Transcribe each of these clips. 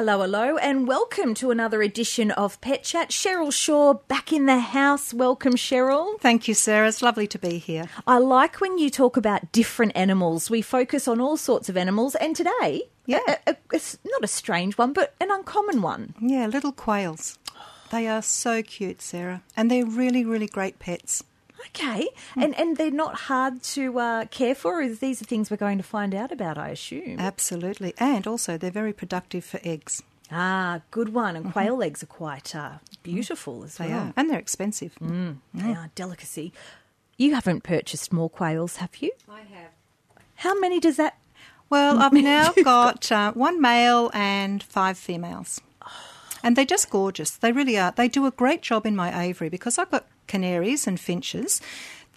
Hello, hello, and welcome to another edition of Pet Chat. Cheryl Shaw back in the house. Welcome, Cheryl. Thank you, Sarah. It's lovely to be here. I like when you talk about different animals. We focus on all sorts of animals, and today, Yeah. a, a, it's not a strange one, but an uncommon one. Yeah, little quails. They are so cute, Sarah, and they're really, really great pets. Okay, and and they're not hard to uh, care for. These are things we're going to find out about, I assume. Absolutely, and also they're very productive for eggs. ah, good one. And quail eggs are quite uh, beautiful as They well. are, and they're expensive. They are delicacy. You haven't purchased more quails, have you? I have. How many does that? Well, I've now got uh, one male and five females. And they're just gorgeous. They really are. They do a great job in my aviary because I've got canaries and finches.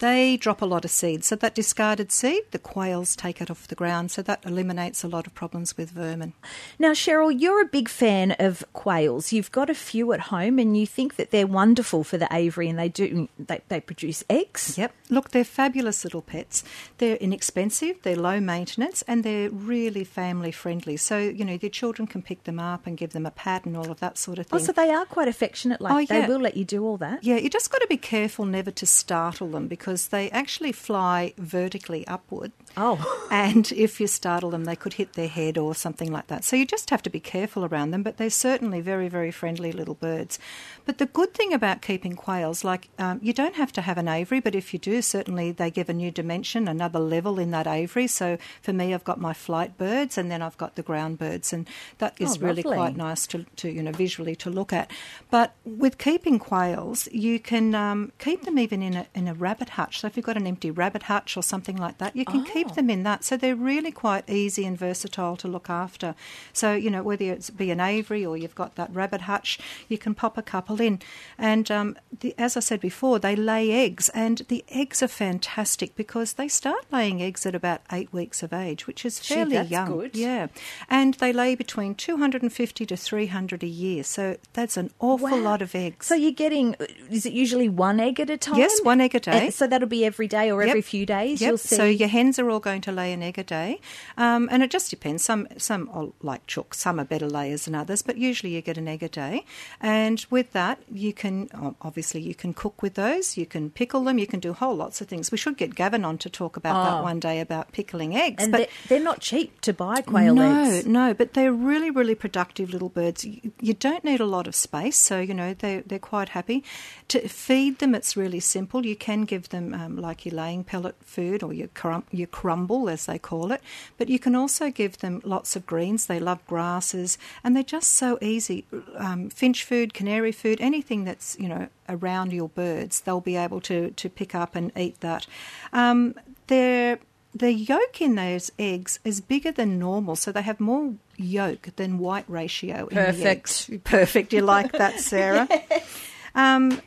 They drop a lot of seed. So that discarded seed, the quails take it off the ground. So that eliminates a lot of problems with vermin. Now, Cheryl, you're a big fan of quails. You've got a few at home, and you think that they're wonderful for the aviary, and they do. They, they produce eggs. Yep. Look, they're fabulous little pets. They're inexpensive, they're low maintenance, and they're really family friendly. So, you know, your children can pick them up and give them a pat and all of that sort of Oh, thing. so they are quite affectionate. Like Oh, they will let you do all that. Yeah, you just got to be careful never to startle them because they actually fly vertically upward. Oh. And if you startle them, they could hit their head or something like that. So you just have to be careful around them, but they're certainly very, very friendly little birds. But the good thing about keeping quails, like um, you don't have to have an aviary, but if you do, certainly they give a new dimension, another level in that aviary. So for me, I've got my flight birds and then I've got the ground birds, and that is Oh, really quite nice to, to you know visually to look at. But with keeping quails, you can um, keep them even in a in a rabbit hutch. So if you've got an empty rabbit hutch or something like that, you can keep Oh. them in that. So they're really quite easy and versatile to look after. So you know whether it's be an aviary or you've got that rabbit hutch, you can pop a couple in. And um, the, as I said before, they lay eggs, and the eggs are fantastic because they start laying eggs at about eight weeks of age, which is fairly that's young. good. Yeah, and they lay between 250 to 300 a year. So that's an awful Wow. lot of eggs. So you're getting, is it usually one egg at a time? Yes, one egg a day. And so that'll be every day or Yep. every few days. Yep. You'll see. So your hens are all going to lay an egg a day, um, and it just depends. Some some are like chooks, some are better layers than others, but usually you get an egg a day. And with that, you can oh, obviously you can cook with those. You can pickle them. You can do whole lots of things. We should get Gavin on to talk about Oh. that one day about pickling eggs. and but they're, they're not cheap to buy quail no, eggs. no, no, but they're really, really productive little birds. You, you don't need a lot of space, so you know they're they're quite happy. To feed them, it's really simple. You can give them um, like your laying pellet food or your crum- your crumble, as they call it. But you can also give them lots of greens. They love grasses, and they're just so easy. Um, finch food, canary food, anything that's you know around your birds, they'll be able to to pick up and eat that. Um, they're the yolk in those eggs is bigger than normal, so they have more yolk than white ratio in the Perfect. eggs. Perfect. You like that, Sarah? um,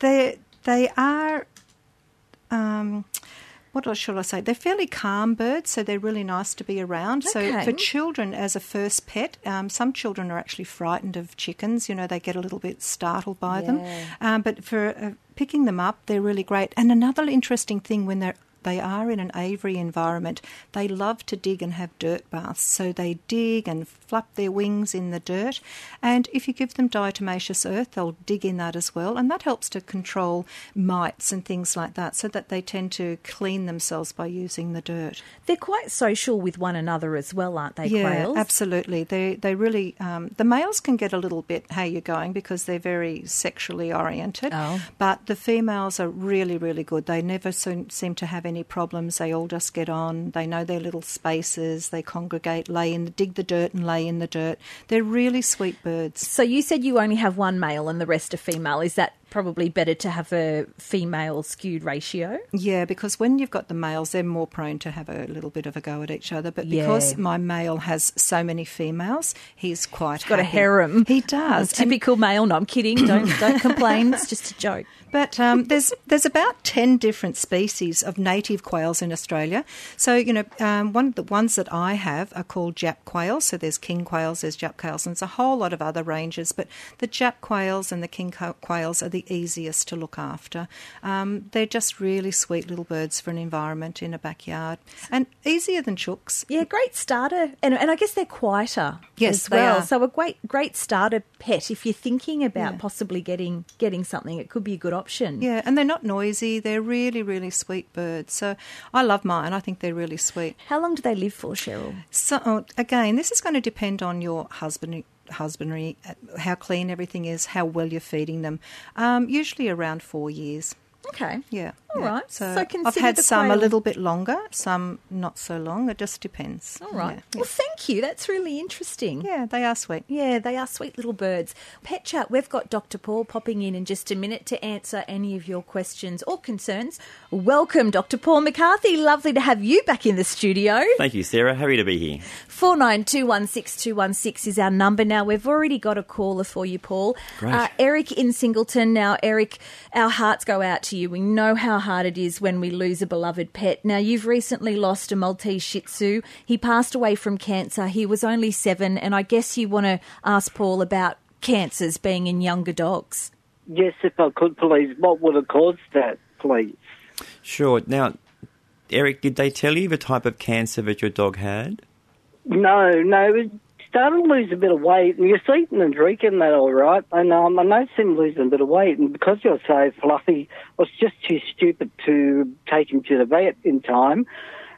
they they are. Um, what should I say? They're fairly calm birds, so they're really nice to be around. So for children as a first pet, um, some children are actually frightened of chickens. You know, they get a little bit startled by them. Um, but for uh, picking them up, they're really great. And another interesting thing when they're they are in an aviary environment. They love to dig and have dirt baths, so they dig and flap their wings in the dirt. And if you give them diatomaceous earth, they'll dig in that as well, and that helps to control mites and things like that, so that they tend to clean themselves by using the dirt. They're quite social with one another as well, aren't they, Yeah, quails? absolutely. They they really um, the males can get a little bit how you're going because they're very sexually oriented. Oh. But the females are really really good. They never seem, seem to have any problems. They all just get on. They know their little spaces. They congregate, lay in, dig the dirt, and lay in the dirt. They're really sweet birds. So you said you only have one male and the rest are female. Is that probably better to have a female skewed ratio? Yeah, because when you've got the males, they're more prone to have a little bit of a go at each other. But Yeah. because my male has so many females, he's quite Got a harem. He does. And- Typical male. No, I'm kidding. Don't don't complain. It's just a joke. But um, there's there's about ten different species of native quails in Australia. So you know, um, one of the ones that I have are called Jap quails. So there's king quails, there's Jap quails, and there's a whole lot of other ranges. But the Jap quails and the king quails are the the easiest to look after. Um, they're just really sweet little birds for an environment in a backyard and easier than chooks. Yeah, great starter, and and I guess they're quieter Yes, as they well. are. So a great great starter pet if you're thinking about Yeah. possibly getting getting something, it could be a good option. Yeah, and they're not noisy. They're really, really sweet birds. So I love mine. I think they're really sweet. How long do they live for, Cheryl? So oh, again, this is going to depend on your husbandry, husbandry, uh, how clean everything is, how well you're feeding them. Um, usually around four years. Okay. Yeah. All yeah. right. So, So I've had the some a little bit longer, some not so long. It just depends. All right. Yeah, Well, thank you. That's really interesting. yeah. yeah they are sweet. Yeah, they are sweet little birds. Pet Chat, we've got Dr. Paul popping in in just a minute to answer any of your questions or concerns. Welcome, Dr. Paul McCarthy. Lovely to have you back in the studio. Thank you, Sarah. Happy to be here. 49216216 is our number. Now, we've already got a caller for you, Paul. Great. Uh, Eric in Singleton. Now, Eric, our hearts go out to you. We know how hard it is when we lose a beloved pet. Now, you've recently lost a Maltese Shih Tzu. He passed away from cancer. He was only seven, and I guess you want to ask Paul about cancers being in younger dogs. Yes, if I could, please. What would have caused that, please? Sure. Now, Eric, did they tell you the type of cancer that your dog had? No, no. Started to lose a bit of weight, and you're eating and drinking that all right. And um, I noticed him losing a bit of weight, and because you're so fluffy, I was just too stupid to take him to the vet in time.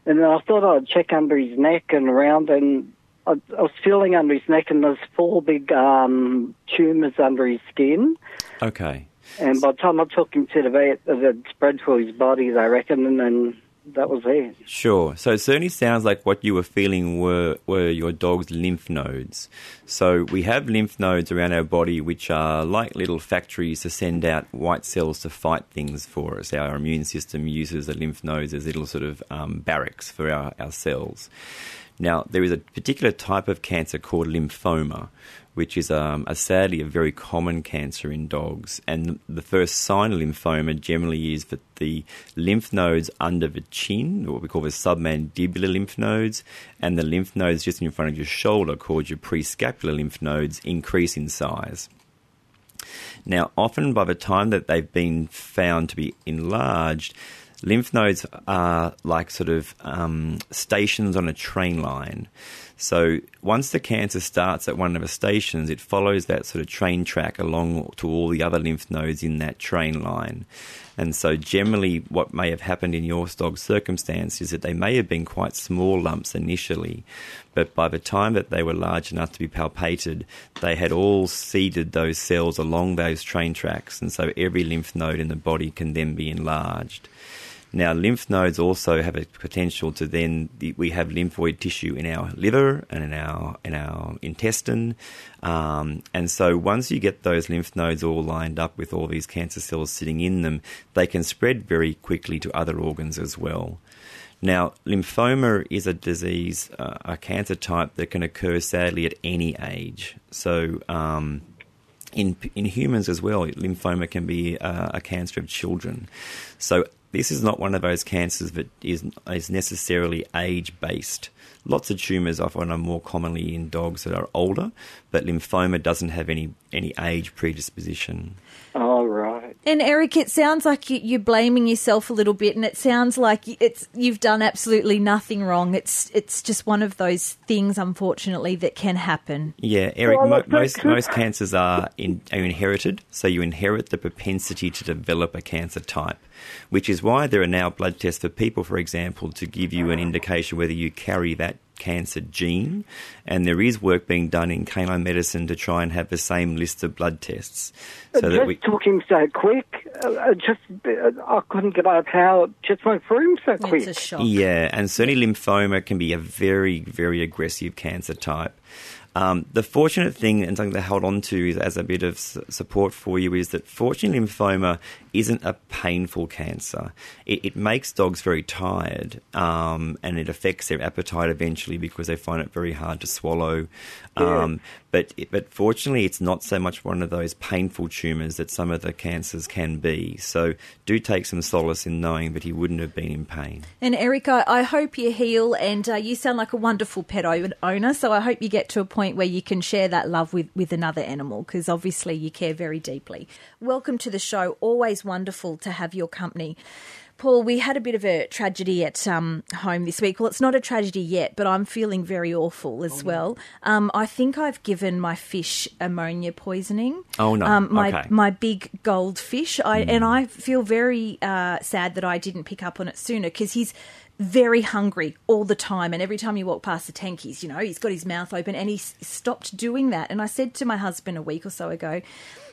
And then I thought I'd check under his neck and around, and I, I was feeling under his neck, and there's four big um, tumours under his skin. Okay. And by the time I took him to the vet, it had spread to his body, they reckon, and then that was it. Sure. So it certainly sounds like what you were feeling were, were your dog's lymph nodes. So we have lymph nodes around our body which are like little factories to send out white cells to fight things for us. Our immune system uses the lymph nodes as little sort of um, barracks for our, our cells. Now, there is a particular type of cancer called lymphoma, which is um, a, sadly a very common cancer in dogs. And the first sign of lymphoma generally is that the lymph nodes under the chin, what we call the submandibular lymph nodes, and the lymph nodes just in front of your shoulder, called your prescapular lymph nodes, increase in size. Now, often by the time that they've been found to be enlarged, lymph nodes are like sort of um, stations on a train line. So once the cancer starts at one of the stations, it follows that sort of train track along to all the other lymph nodes in that train line. And so generally what may have happened in your dog's circumstance is that they may have been quite small lumps initially, but by the time that they were large enough to be palpated, they had all seeded those cells along those train tracks, and so every lymph node in the body can then be enlarged. Now, lymph nodes also have a potential to then we have lymphoid tissue in our liver and in our in our intestine, um, and so once you get those lymph nodes all lined up with all these cancer cells sitting in them, they can spread very quickly to other organs as well. Now, lymphoma is a disease, uh, a cancer type that can occur sadly at any age. So. Um, in in humans as well, lymphoma can be uh, a cancer of children. So this is not one of those cancers that is is necessarily age based. Lots of tumours often are more commonly in dogs that are older, but lymphoma doesn't have any any age predisposition. Right. And Eric, it sounds like you- you're blaming yourself a little bit, and it sounds like it's you've done absolutely nothing wrong. It's it's just one of those things, unfortunately, that can happen. Yeah, Eric. Well, mo- most that- most cancers are in, are inherited, so you inherit the propensity to develop a cancer type, which is why there are now blood tests for people, for example, to give you an indication whether you carry that cancer gene. And there is work being done in canine medicine to try and have the same list of blood tests, so it that just we. took him so quick. Uh, uh, just uh, I couldn't get out how just went through him so quick. It's a shock. Yeah, and certainly lymphoma can be a very, very aggressive cancer type. Um, the fortunate thing, and something to hold on to is, as a bit of support for you, is that fortunately lymphoma isn't a painful cancer. It, it makes dogs very tired, um, and it affects their appetite eventually because they find it very hard to swallow. Um, but but fortunately, it's not so much one of those painful tumours that some of the cancers can be. So do take some solace in knowing that he wouldn't have been in pain. And Eric, I, hope you heal, and uh, you sound like a wonderful pet owner. So I hope you get to a point point where you can share that love with, with another animal because obviously you care very deeply. Welcome to the show. Always wonderful to have your company. Paul, we had a bit of a tragedy at um, home this week. Well, it's not a tragedy yet, but I'm feeling very awful as Oh, well. Um, I think I've given my fish ammonia poisoning. Oh, no. Um, my Okay. my big goldfish, I, and I feel very uh, sad that I didn't pick up on it sooner because he's very hungry all the time and every time you walk past the tank he's you know he's got his mouth open and he s- stopped doing that and i said to my husband a week or so ago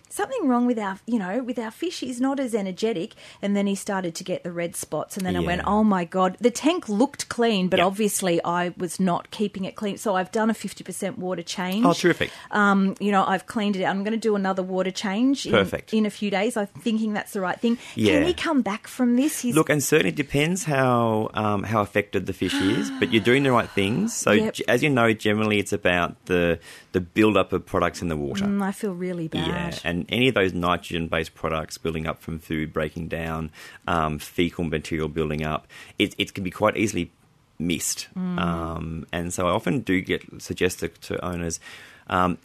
something wrong with our you know with our fish he's not as energetic and then he started to get the red spots and then i went oh my god the tank looked clean but Yep. obviously i was not keeping it clean so i've done a 50% water change Oh, terrific. um, you know, I've cleaned it out. I'm going to do another water change in, Perfect. in a few days. I'm thinking that's the right thing. Yeah. Can he come back from this? He's, Look, and certainly depends how um, how affected the fish is, but you're doing the right things. So, Yep. as you know, generally it's about the the build up of products in the water. Mm, I feel really bad. Yeah, and any of those nitrogen based products building up from food breaking down, um, fecal material building up, it, it can be quite easily missed. Mm. Um, and so I often do get suggested to owners. Um,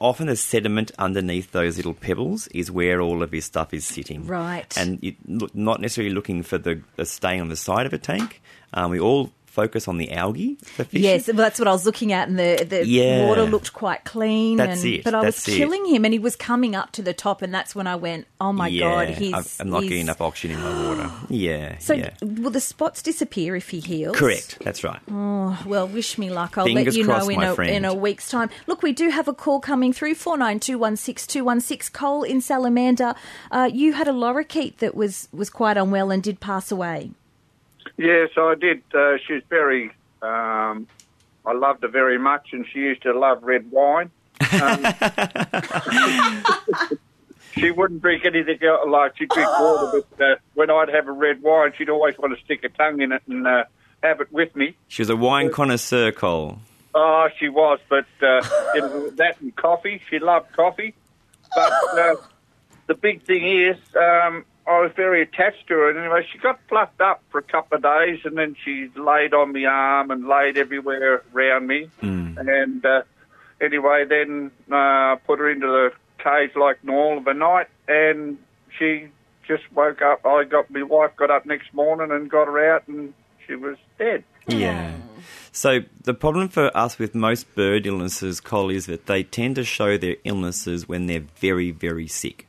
Often the sediment underneath those little pebbles is where all of his stuff is sitting. Right. And you, not necessarily looking for the, the stain on the side of a tank. Um, we all focus on the algae for fish. Yes, well, that's what I was looking at, and the, the Yeah. water looked quite clean. That's and, it, But I was that's it. killing him, and he was coming up to the top, and that's when I went, "Oh my god, he's I'm- not he's- getting enough oxygen in my water. Yeah, So yeah. will the spots disappear if he heals? Correct. That's right. Well, wish me luck. I'll Fingers let you crossed, know in a, friend. in a week's time. Look, we do have a call coming through four nine two one six two one six. Cole in Salamander, uh, you had a lorikeet that was was quite unwell and did pass away. Yes, I did. Uh, she was very. Um, I loved her very much, and she used to love red wine. Um, she wouldn't drink anything else, like she'd drink water, but uh, when I'd have a red wine, she'd always want to stick her tongue in it and uh, have it with me. She was a wine connoisseur, Cole. Oh, she was, but uh, you know, that and coffee. She loved coffee. But uh, the big thing is, um, I was very attached to her. And anyway, she got fluffed up for a couple of days, and then she laid on my arm and laid everywhere around me. And uh, anyway, then uh, I put her into the cage like normal of a night, and she just woke up. I got my wife got up next morning and got her out, and she was dead. Yeah. So the problem for us with most bird illnesses, Cole, is that they tend to show their illnesses when they're very, very sick.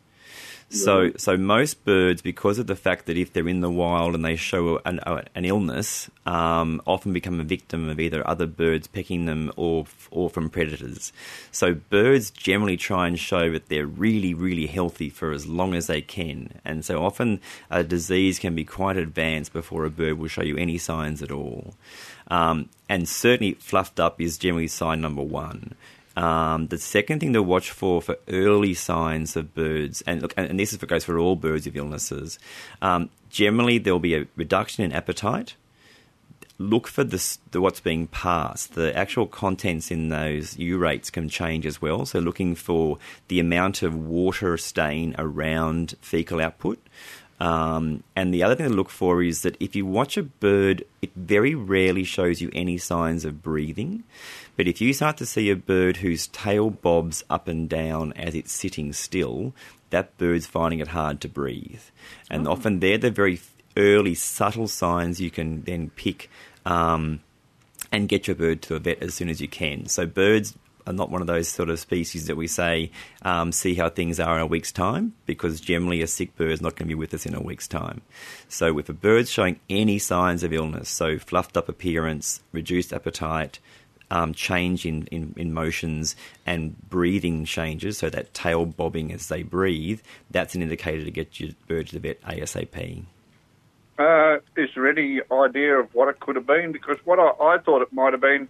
So, so most birds, because of the fact that if they're in the wild and they show an, uh, an illness, um, often become a victim of either other birds pecking them or or from predators. So birds generally try and show that they're really, really healthy for as long as they can, and so often a disease can be quite advanced before a bird will show you any signs at all. Um, and certainly, fluffed up is generally sign number one. Um, the second thing to watch for for early signs of birds, and look, and, and this is goes for all birds of illnesses. Um, generally, there will be a reduction in appetite. Look for this, the what's being passed. The actual contents in those urates can change as well. So, looking for the amount of water stain around fecal output. Um, and the other thing to look for is that if you watch a bird, it very rarely shows you any signs of breathing. But if you start to see a bird whose tail bobs up and down as it's sitting still, that bird's finding it hard to breathe. And often they're the very early, subtle signs you can then pick um, and get your bird to a vet as soon as you can. So birds are not one of those sort of species that we say um, see how things are in a week's time because generally a sick bird is not going to be with us in a week's time. So if a bird's showing any signs of illness, so fluffed up appearance, reduced appetite, um, change in, in, in motions and breathing changes, so that tail bobbing as they breathe, that's an indicator to get your bird to the vet ASAP. Uh, is there any idea of what it could have been? Because what I, I thought it might have been,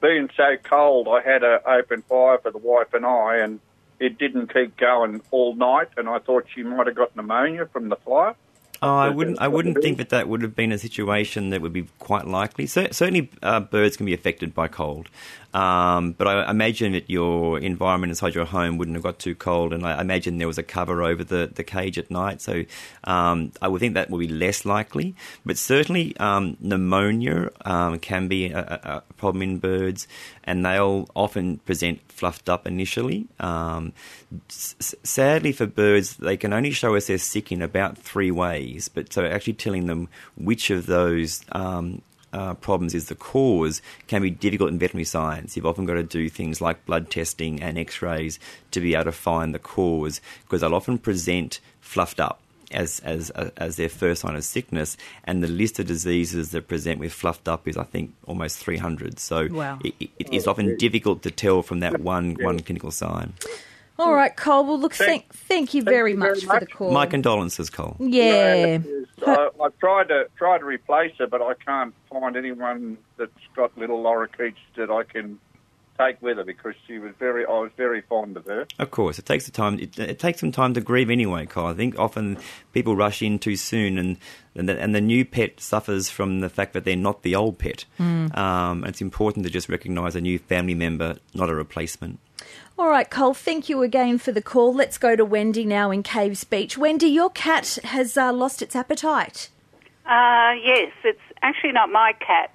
being so cold, I had an open fire for the wife and I, and it didn't keep going all night, and I thought she might have got pneumonia from the fire. Oh, I wouldn't. I wouldn't think that that would have been a situation that would be quite likely. Cer- certainly, uh, birds can be affected by cold, um, but I imagine that your environment inside your home wouldn't have got too cold, and I imagine there was a cover over the, the cage at night. So um, I would think that would be less likely. But certainly, um, pneumonia um, can be a, a, problem in birds, and they'll often present fluffed up initially. Um, s- sadly, for birds, they can only show us they're sick in about three ways. But so actually telling them which of those um, uh, problems is the cause can be difficult in veterinary science. You've often got to do things like blood testing and x rays to be able to find the cause because they'll often present fluffed up. As, as, uh, as their first sign of sickness, and the list of diseases that present with fluffed up is, I think, almost 300. So Wow. it, it, it is often difficult to tell from that one, one clinical sign. All right, Cole. Well, look, thank, Thank- thank you thank very you very much for the call. My condolences, Cole. yeah. I, I've tried to try to replace her, but I can't find anyone that's got little lorikeets that I can take with her because she was very. I was very fond of her. Of course, it takes the time. It, it takes some time to grieve anyway, Kyle. I think often people rush in too soon, and and the, and the new pet suffers from the fact that they're not the old pet. Um, it's important to just recognise a new family member, not a replacement. All right, Cole, thank you again for the call. Let's go to Wendy now in Caves Beach. Wendy, your cat has uh, lost its appetite. Uh, yes, it's actually not my cat.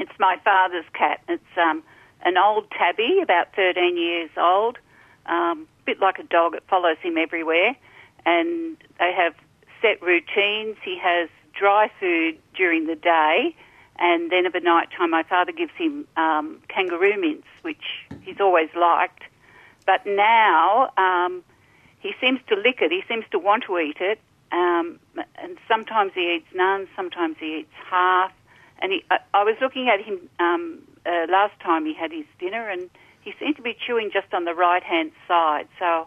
It's my father's cat. It's um, an old tabby, about 13 years old, um, bit like a dog. It follows him everywhere, and they have set routines. He has dry food during the day, and then at night time, my father gives him um, kangaroo mince, which he's always liked. But now um, he seems to lick it. He seems to want to eat it, um, and sometimes he eats none, sometimes he eats half. And he, I, I was looking at him um, uh, last time he had his dinner, and he seemed to be chewing just on the right hand side. So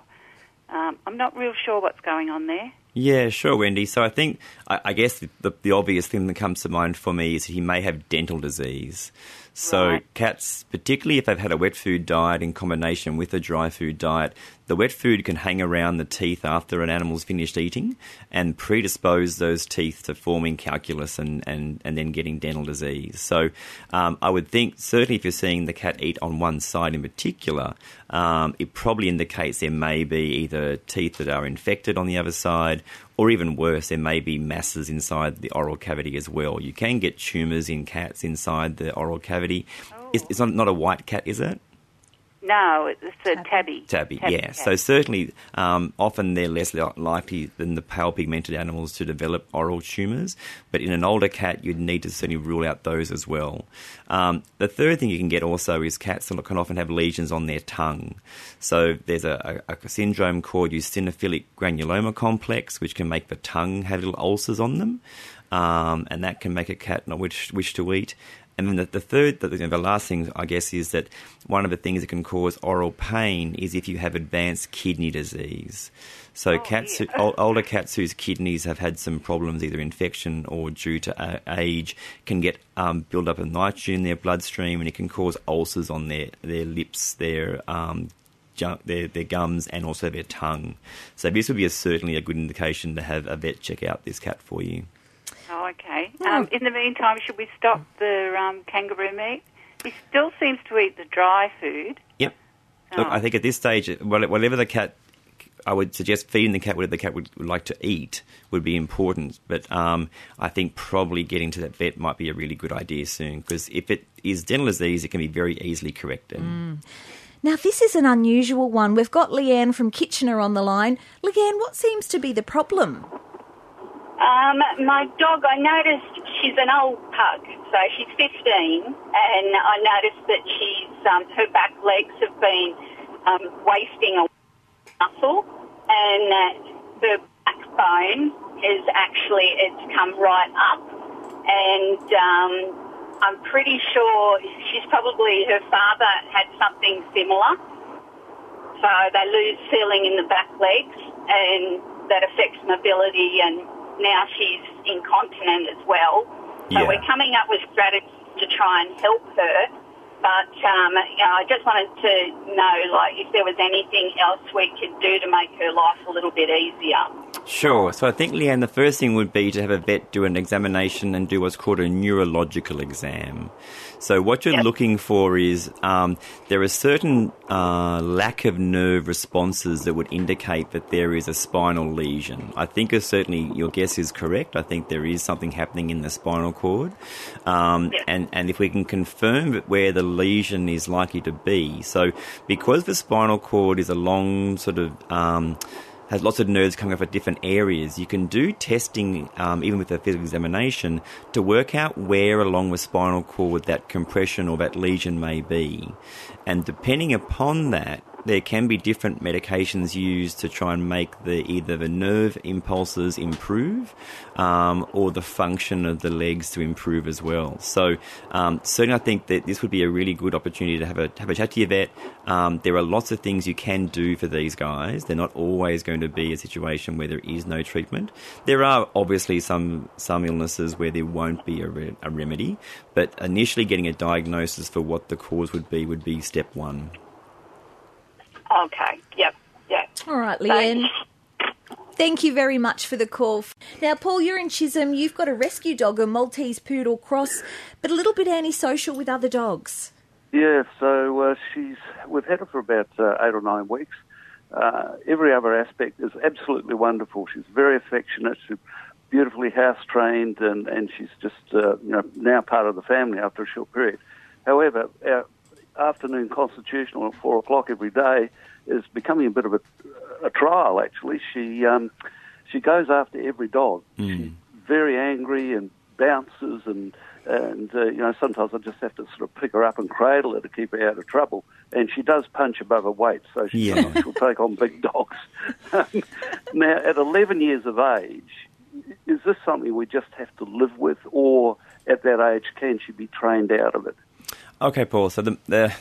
um, I'm not real sure what's going on there. Yeah, sure, Wendy. So I think, I, I guess the, the, the obvious thing that comes to mind for me is he may have dental disease. So Right. cats, particularly if they've had a wet food diet in combination with a dry food diet, the wet food can hang around the teeth after an animal's finished eating and predispose those teeth to forming calculus and, and, and then getting dental disease. So um, I would think, certainly if you're seeing the cat eat on one side in particular, um, it probably indicates there may be either teeth that are infected on the other side or even worse, there may be masses inside the oral cavity as well. You can get tumours in cats inside the oral cavity. It's, oh. it's not, not a white cat, is it? No, it's a tabby. Tabby, Tabby yeah. cat. So certainly, um, often they're less likely than the pale pigmented animals to develop oral tumours. But in an older cat, you'd need to certainly rule out those as well. Um, the third thing you can get also is cats that can often have lesions on their tongue. So there's a, a, a syndrome called eosinophilic granuloma complex, which can make the tongue have little ulcers on them, um, and that can make a cat not wish, wish to eat. And then the, the third, the, the last thing, I guess, is that one of the things that can cause oral pain is if you have advanced kidney disease. So cats, who, dear. older cats whose kidneys have had some problems, either infection or due to uh, age, can get um, build up of nitrogen in their bloodstream, and it can cause ulcers on their their lips, their um, their their gums, and also their tongue. So this would be a, certainly a good indication to have a vet check out this cat for you. Oh, okay. Um, in the meantime, should we stop the um, kangaroo meat? He still seems to eat the dry food. Yep. Look, Oh. I think at this stage, whatever the cat, I would suggest feeding the cat whatever the cat would, would like to eat would be important. But um, I think probably getting to that vet might be a really good idea soon because if it is dental disease, it can be very easily corrected. Now, this is an unusual one. We've got Leanne from Kitchener on the line. Leanne, what seems to be the problem? Um, my dog, I noticed she's an old pug, so she's 15, and I noticed that she's um, her back legs have been um, wasting a muscle, and uh, the backbone is actually it's come right up, and um, I'm pretty sure she's probably her father had something similar, so they lose feeling in the back legs, and that affects mobility and now she's incontinent as well. So Yeah. we're coming up with strategies to try and help her. But um, you know, I just wanted to know, like, if there was anything else we could do to make her life a little bit easier. Sure. So I think, Leanne, the first thing would be to have a vet do an examination and do what's called a neurological exam. So what you're Yep. looking for is um, there are certain uh, lack of nerve responses that would indicate that there is a spinal lesion. I think certainly your guess is correct. I think there is something happening in the spinal cord, um, Yep. and and if we can confirm where the lesion is likely to be, so because the spinal cord is a long sort of um, has lots of nerves coming off at different areas. You can do testing, um, even with a physical examination, to work out where along the spinal cord that compression or that lesion may be. And depending upon that, there can be different medications used to try and make the either the nerve impulses improve um, or the function of the legs to improve as well. So um, certainly, I think that this would be a really good opportunity to have a have a chat to your vet. Um, there are lots of things you can do for these guys. They're not always going to be a situation where there is no treatment. There are obviously some some illnesses where there won't be a, re- a remedy, but initially getting a diagnosis for what the cause would be would be step one. Okay. Yep. Yep. All right, Leanne. Thank you very much for the call. Now, Paul, you're in Chisholm. You've got a rescue dog, a Maltese poodle cross, but a little bit antisocial with other dogs. Yeah, so uh, she's we've had her for about uh, eight or nine weeks. Uh, every other aspect is absolutely wonderful. She's very affectionate. She's beautifully house trained, and and she's just uh, you know now part of the family after a short period. However, our afternoon constitutional at four o'clock every day is becoming a bit of a, a trial. Actually, she um, she goes after every dog. She's very angry and bounces and and uh, you know sometimes I just have to sort of pick her up and cradle her to keep her out of trouble. And she does punch above her weight, so she, Yeah. she'll take on big dogs. now, at 11 years of age, is this something we just have to live with, or at that age can she be trained out of it? Okay, Paul. So the the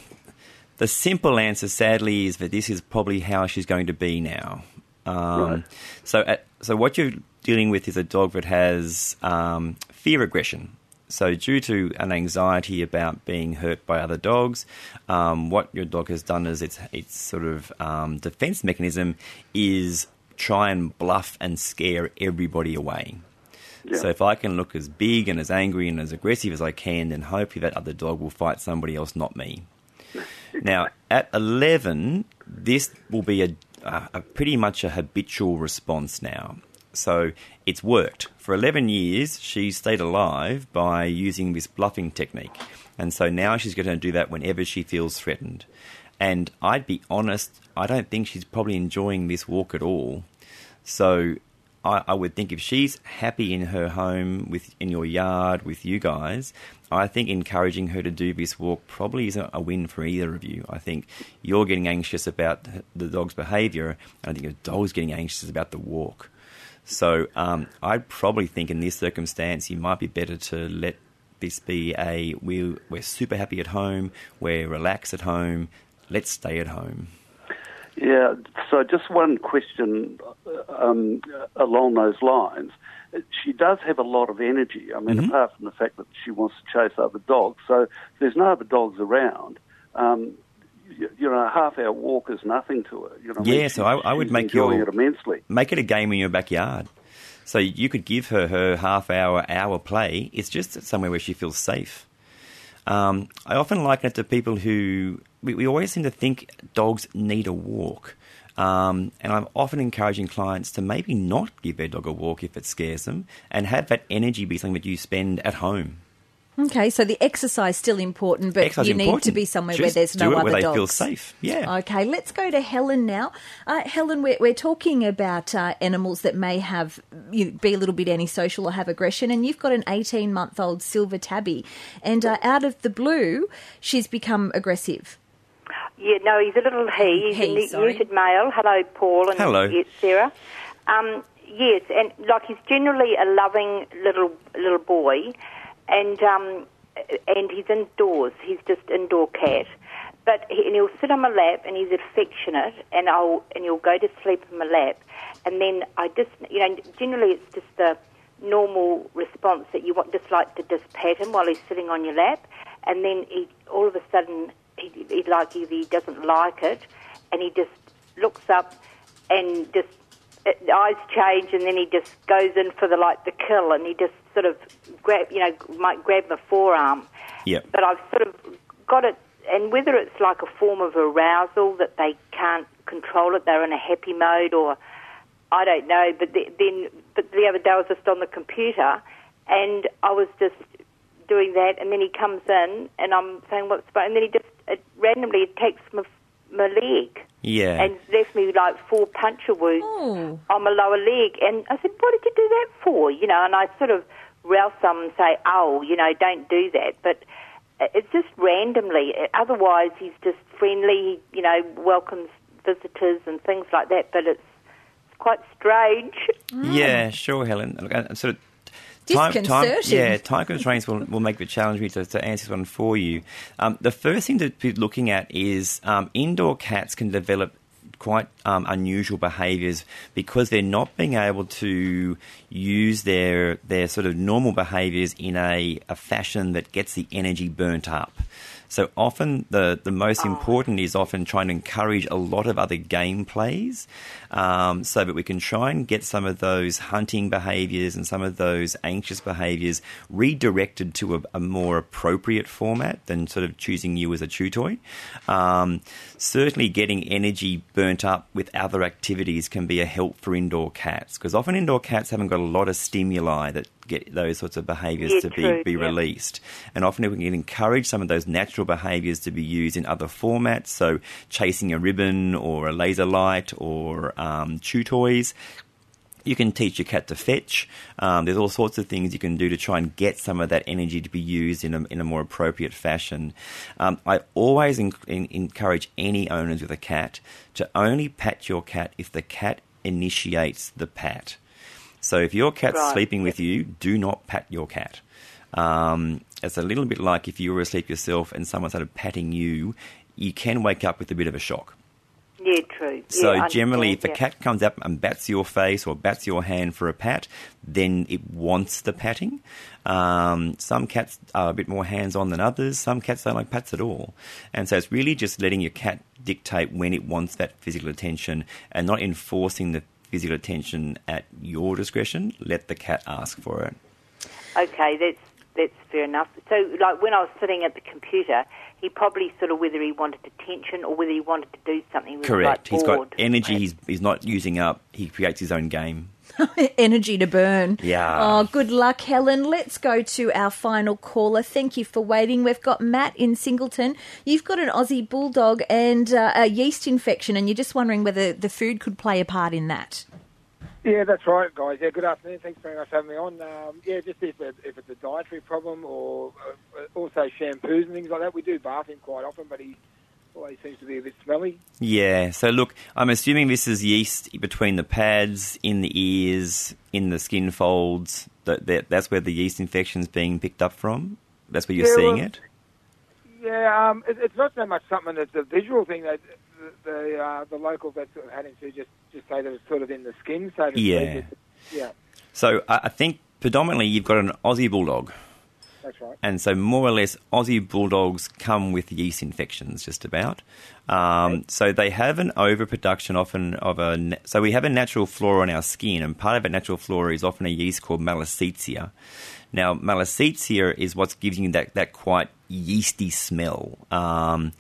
the simple answer, sadly, is that this is probably how she's going to be now. Um, Right. So, at, so what you're dealing with is a dog that has um, fear aggression. So, due to an anxiety about being hurt by other dogs, um, what your dog has done is its its sort of um, defense mechanism is try and bluff and scare everybody away. Yeah. So if I can look as big and as angry and as aggressive as I can, then hopefully that other dog will fight somebody else, not me. Now, at 11, this will be a, a, a pretty much a habitual response now. So it's worked. For 11 years, she stayed alive by using this bluffing technique. And so now she's going to do that whenever she feels threatened. And I'd be honest, I don't think she's probably enjoying this walk at all. So I, I would think if she's happy in her home, with in your yard, with you guys, I think encouraging her to do this walk probably isn't a win for either of you. I think you're getting anxious about the dog's behaviour, and I think the dog's getting anxious about the walk. So um, I'd probably think in this circumstance, you might be better to let this be a we we're super happy at home, we're relaxed at home, let's stay at home. Yeah, so just one question um, along those lines. She does have a lot of energy. I mean, apart from the fact that she wants to chase other dogs, so there's no other dogs around. Um, you, you know, a half-hour walk is nothing to her. You know, what I mean? Yeah, so I- I would make your- it immensely. make it a game in your backyard. So you could give her her half hour, hour play. It's just somewhere where she feels safe. Um, I often liken it to people who we, we always seem to think dogs need a walk. Um, and I'm often encouraging clients to maybe not give their dog a walk if it scares them and have that energy be something that you spend at home. Okay, so the exercise still important, but Exercise you need important. to be somewhere Just where there's do no it other where they dogs. feel safe. Yeah. Okay, let's go to Helen now. Uh, Helen, we're, we're talking about uh, animals that may have you be a little bit antisocial or have aggression, and you've got an 18 month old silver tabby, and uh, out of the blue, she's become aggressive. Yeah, no, he's a little he. He's He, a sorry. neutered male. Hello, Paul and Hello. yes, Sarah. Um, yes, and like he's generally a loving little little boy, and um, and he's indoors. He's just indoor cat. But he, and he'll sit on my lap, and he's affectionate, and I'll and he'll go to sleep in my lap, and then I just you know generally it's just the normal response that you want just like to just pat him while he's sitting on your lap. and then he all of a sudden he, he like he doesn't like it, and he just looks up and just uh, the eyes change, and then he just goes in for the like the kill, and he just sort of grab you know might grab the forearm. Yep. But I've sort of got it, and whether it's like a form of arousal that they can't control it, they're in a happy mode, or I don't know. But the, then, but the other day I was just on the computer, and I was just doing that, and then he comes in, and I'm saying what's and then he just it randomly attacks my my leg Yeah. and left me like four puncture wounds Oh. on my lower leg. And I said, "What did you do that for?" You know, and I sort of rouse them and say, "Oh, you know, don't do that." But it's just randomly. Otherwise, he's just friendly. You know, welcomes visitors and things like that. But it's quite strange. Yeah, sure, Helen. Look, uh, sort of time, Disconcerting. yeah, time constraints will, will make it challenging to, to answer this one for you. Um, the first thing to be looking at is um, indoor cats can develop quite um, unusual behaviours because they're not being able to use their their sort of normal behaviours in a, a fashion that gets the energy burnt up. So often the, the most important is often trying to encourage a lot of other game plays um, so that we can try and get some of those hunting behaviours and some of those anxious behaviours redirected to a, a more appropriate format than sort of choosing you as a chew toy. Um, certainly getting energy burnt up with other activities can be a help for indoor cats because often indoor cats haven't got a lot of stimuli that get those sorts of behaviours Yeah, to true, be, be yeah. released. And often if we can encourage some of those natural behaviours to be used in other formats, so chasing a ribbon or a laser light or um, chew toys, you can teach your cat to fetch. Um, there's all sorts of things you can do to try and get some of that energy to be used in a, in a more appropriate fashion. Um, I always en- en- encourage any owners with a cat to only pat your cat if the cat initiates the pat. So if your cat's Right. sleeping with you, do not pat your cat. Um, it's a little bit like if you were asleep yourself and someone started patting you, you can wake up with a bit of a shock. Yeah, true. So yeah, generally, if a understand, cat comes up and bats your face or bats your hand for a pat, then it wants the patting. Um, some cats are a bit more hands-on than others. Some cats don't like pats at all, and so it's really just letting your cat dictate when it wants that physical attention, and not enforcing the physical attention at your discretion. Let the cat ask for it. Okay, that's that's fair enough. So, like when I was sitting at the computer, he probably sort of whether he wanted attention or whether he wanted to do something. Correct. Like, he's got energy. He's he's not using up. He creates his own game. Energy to burn. Yeah. Oh, good luck, Helen. Let's go to our final caller. Thank you for waiting. We've got Matt in Singleton. You've got an Aussie bulldog and uh, a yeast infection, and you're just wondering whether the food could play a part in that. Yeah, that's right, guys. Yeah, good afternoon. Thanks very much for having me on. Um, yeah, just if, if it's a dietary problem or uh, also shampoos and things like that. We do bath him quite often, but he always seems to be a bit smelly. Yeah. So look, I'm assuming this is yeast between the pads, in the ears, in the skin folds. That, that that's where the yeast infection's being picked up from. That's where you're Yeah, seeing well- it. Yeah, um, it, it's not so much something that's a visual thing. That the the, uh, the local vets that have had him to just just say that it's sort of in the skin. So Yeah. speak. Yeah, So I, I think predominantly you've got an Aussie bulldog, that's right. and so more or less Aussie bulldogs come with yeast infections, just about. Um, so they have an overproduction often of a. So we have a natural flora on our skin, and part of that natural flora is often a yeast called Malassezia. Now, Malassezia is what gives you that, that quite yeasty smell. Um,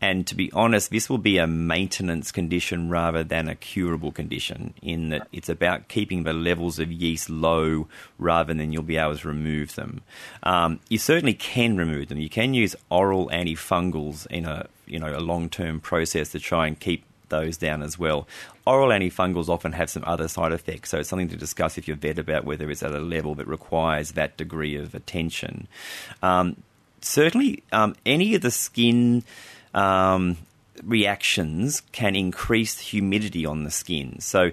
and to be honest, this will be a maintenance condition rather than a curable condition, in that it's about keeping the levels of yeast low rather than you'll be able to remove them. Um, you certainly can remove them. You can use oral antifungals in a you know a long term process to try and keep those down as well. Oral antifungals often have some other side effects, so it's something to discuss if you're vet about whether it's at a level that requires that degree of attention. Um, certainly, um, any of the skin um, reactions can increase humidity on the skin. So,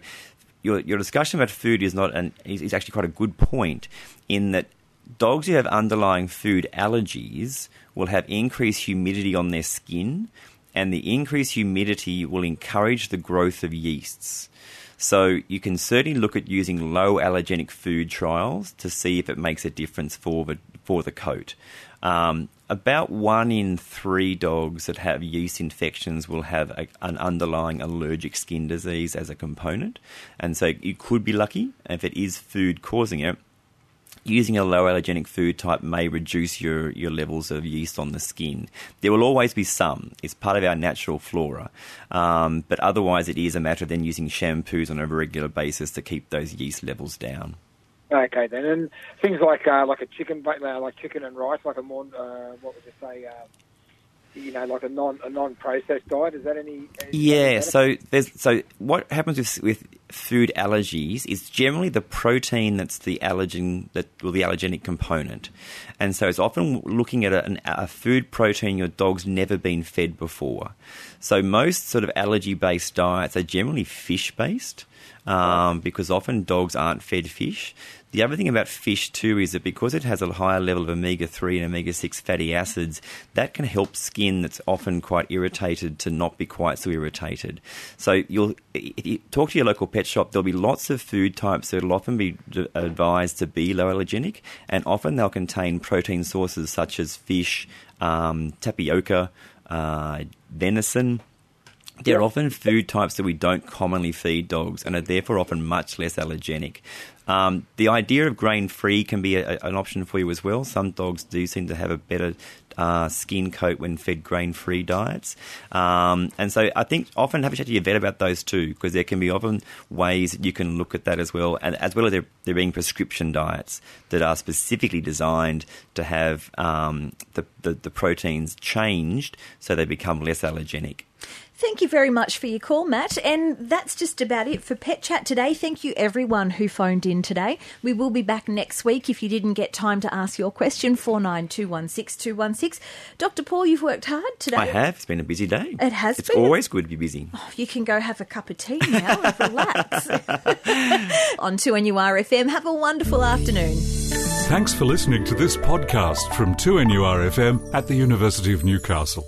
your your discussion about food is not an is, actually quite a good point in that dogs who have underlying food allergies will have increased humidity on their skin, and the increased humidity will encourage the growth of yeasts. So you can certainly look at using low allergenic food trials to see if it makes a difference for the for the coat. Um, about one in three dogs that have yeast infections will have a, an underlying allergic skin disease as a component. And so you could be lucky if it is food causing it. Using a low allergenic food type may reduce your, your levels of yeast on the skin. There will always be some. It's part of our natural flora. Um, but otherwise, it is a matter of then using shampoos on a regular basis to keep those yeast levels down. Okay, then, and things like uh, like a chicken, uh, like chicken and rice, like a more, uh, what would you say, um, you know, like a non a non processed diet. Is that any? Yeah. So there's so what happens with with food allergies is generally the protein that's the allergen that well the allergenic component, and so it's often looking at a, a food protein your dog's never been fed before. So most sort of allergy based diets are generally fish based. Um, because often dogs aren't fed fish. The other thing about fish too is that because it has a higher level of omega 3 and omega 6 fatty acids, that can help skin that's often quite irritated to not be quite so irritated. So you'll you talk to your local pet shop, there'll be lots of food types that will often be advised to be low allergenic, and often they'll contain protein sources such as fish, um, tapioca, uh, venison they're often food types that we don't commonly feed dogs and are therefore often much less allergenic. Um, the idea of grain free can be a, an option for you as well. Some dogs do seem to have a better uh, skin coat when fed grain free diets. Um, and so I think often have a chat to your vet about those too, because there can be often ways that you can look at that as well, and as well as there, there being prescription diets that are specifically designed to have um, the, the, the proteins changed so they become less allergenic. Thank you very much for your call, Matt. And that's just about it for Pet Chat today. Thank you, everyone who phoned in today. We will be back next week if you didn't get time to ask your question. 49216216. Dr. Paul, you've worked hard today. I have. It's been a busy day. It has it's been. always good to be busy. Oh, you can go have a cup of tea now and relax. On 2NURFM. Have a wonderful afternoon. Thanks for listening to this podcast from 2NURFM at the University of Newcastle.